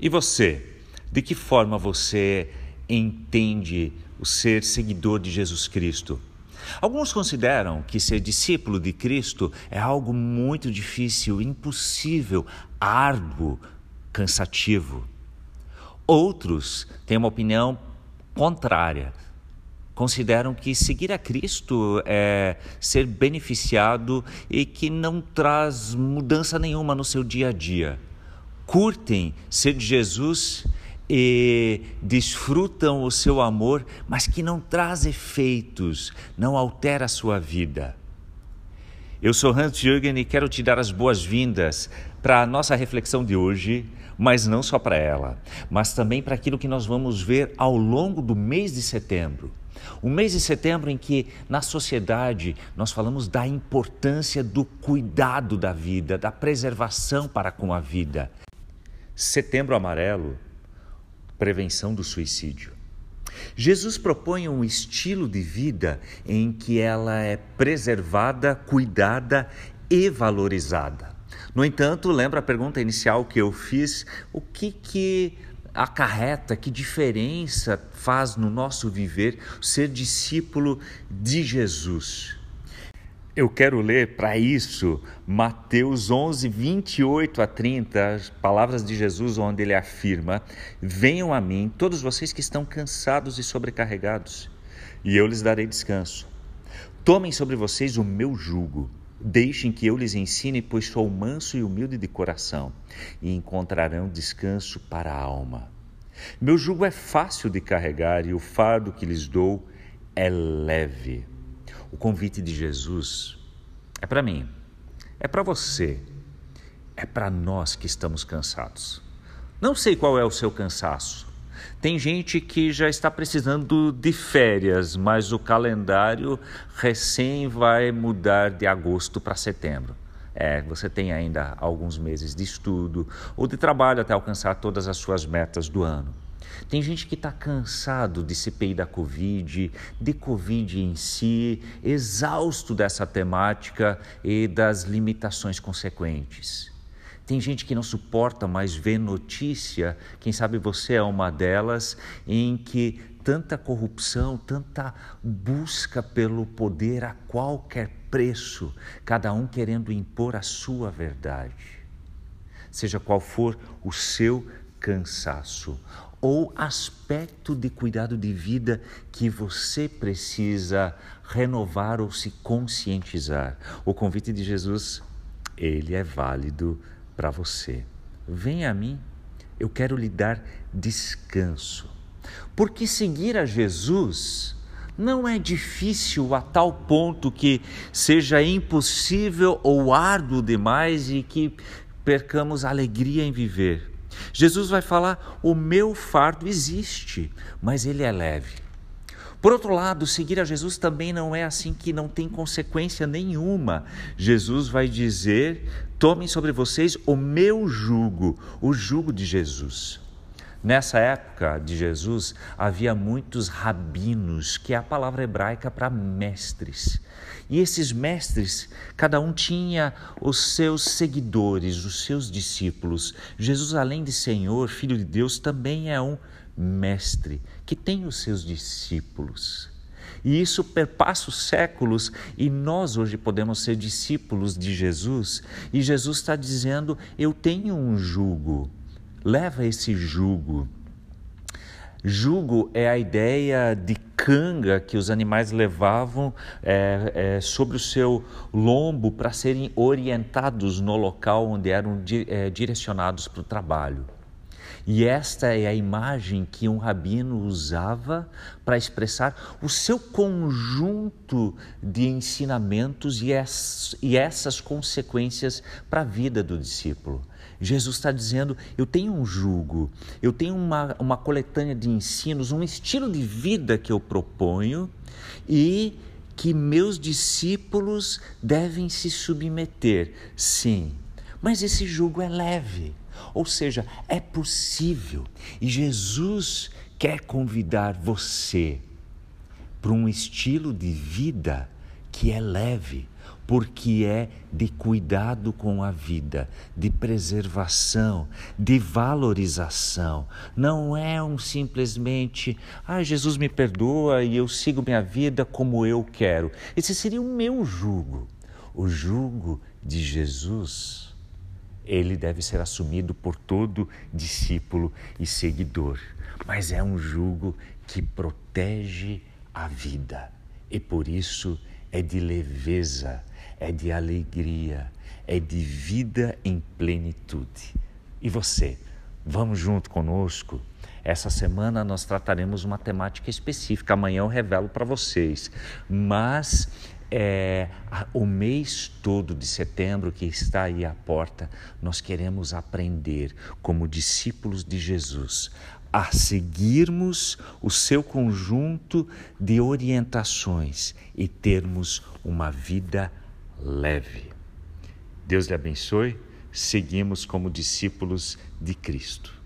E você? De que forma você entende o ser seguidor de Jesus Cristo? Alguns consideram que ser discípulo de Cristo é algo muito difícil, impossível, árduo, cansativo. Outros têm uma opinião contrária. Consideram que seguir a Cristo é ser beneficiado e que não traz mudança nenhuma no seu dia a dia curtem ser de Jesus e desfrutam o seu amor, mas que não traz efeitos, não altera a sua vida. Eu sou Hans Jürgen e quero te dar as boas-vindas para a nossa reflexão de hoje, mas não só para ela, mas também para aquilo que nós vamos ver ao longo do mês de setembro. O mês de setembro em que na sociedade nós falamos da importância do cuidado da vida, da preservação para com a vida. Setembro Amarelo, prevenção do suicídio. Jesus propõe um estilo de vida em que ela é preservada, cuidada e valorizada. No entanto, lembra a pergunta inicial que eu fiz: o que que acarreta, que diferença faz no nosso viver ser discípulo de Jesus? Eu quero ler para isso Mateus 11, 28 a 30, as palavras de Jesus, onde ele afirma: Venham a mim, todos vocês que estão cansados e sobrecarregados, e eu lhes darei descanso. Tomem sobre vocês o meu jugo. Deixem que eu lhes ensine, pois sou manso e humilde de coração, e encontrarão descanso para a alma. Meu jugo é fácil de carregar e o fardo que lhes dou é leve. O convite de Jesus é para mim, é para você, é para nós que estamos cansados. Não sei qual é o seu cansaço. Tem gente que já está precisando de férias, mas o calendário recém vai mudar de agosto para setembro. É, você tem ainda alguns meses de estudo ou de trabalho até alcançar todas as suas metas do ano. Tem gente que está cansado de CPI da Covid, de Covid em si, exausto dessa temática e das limitações consequentes. Tem gente que não suporta mais ver notícia, quem sabe você é uma delas, em que tanta corrupção, tanta busca pelo poder a qualquer preço, cada um querendo impor a sua verdade. Seja qual for o seu cansaço ou aspecto de cuidado de vida que você precisa renovar ou se conscientizar. O convite de Jesus, ele é válido para você. Venha a mim, eu quero lhe dar descanso. Porque seguir a Jesus não é difícil a tal ponto que seja impossível ou árduo demais e que percamos alegria em viver. Jesus vai falar: o meu fardo existe, mas ele é leve. Por outro lado, seguir a Jesus também não é assim que não tem consequência nenhuma. Jesus vai dizer: tomem sobre vocês o meu jugo, o jugo de Jesus. Nessa época de Jesus, havia muitos rabinos, que é a palavra hebraica para mestres. E esses mestres, cada um tinha os seus seguidores, os seus discípulos. Jesus, além de Senhor, Filho de Deus, também é um mestre que tem os seus discípulos. E isso perpassa os séculos e nós hoje podemos ser discípulos de Jesus. E Jesus está dizendo: Eu tenho um jugo leva esse jugo. Jugo é a ideia de canga que os animais levavam é, é, sobre o seu lombo para serem orientados no local onde eram di, é, direcionados para o trabalho. E esta é a imagem que um rabino usava para expressar o seu conjunto de ensinamentos e, e essas consequências para a vida do discípulo. Jesus está dizendo: eu tenho um jugo, eu tenho uma, uma coletânea de ensinos, um estilo de vida que eu proponho e que meus discípulos devem se submeter. Sim, mas esse jugo é leve, ou seja, é possível. E Jesus quer convidar você para um estilo de vida que é leve, porque é de cuidado com a vida, de preservação, de valorização. Não é um simplesmente, ah, Jesus me perdoa e eu sigo minha vida como eu quero. Esse seria o meu jugo. O jugo de Jesus, ele deve ser assumido por todo discípulo e seguidor, mas é um jugo que protege a vida e por isso é de leveza, é de alegria, é de vida em plenitude. E você, vamos junto conosco? Essa semana nós trataremos uma temática específica, amanhã eu revelo para vocês, mas é, o mês todo de setembro que está aí à porta, nós queremos aprender como discípulos de Jesus a seguirmos o seu conjunto de orientações e termos uma vida leve. Deus lhe abençoe. Seguimos como discípulos de Cristo.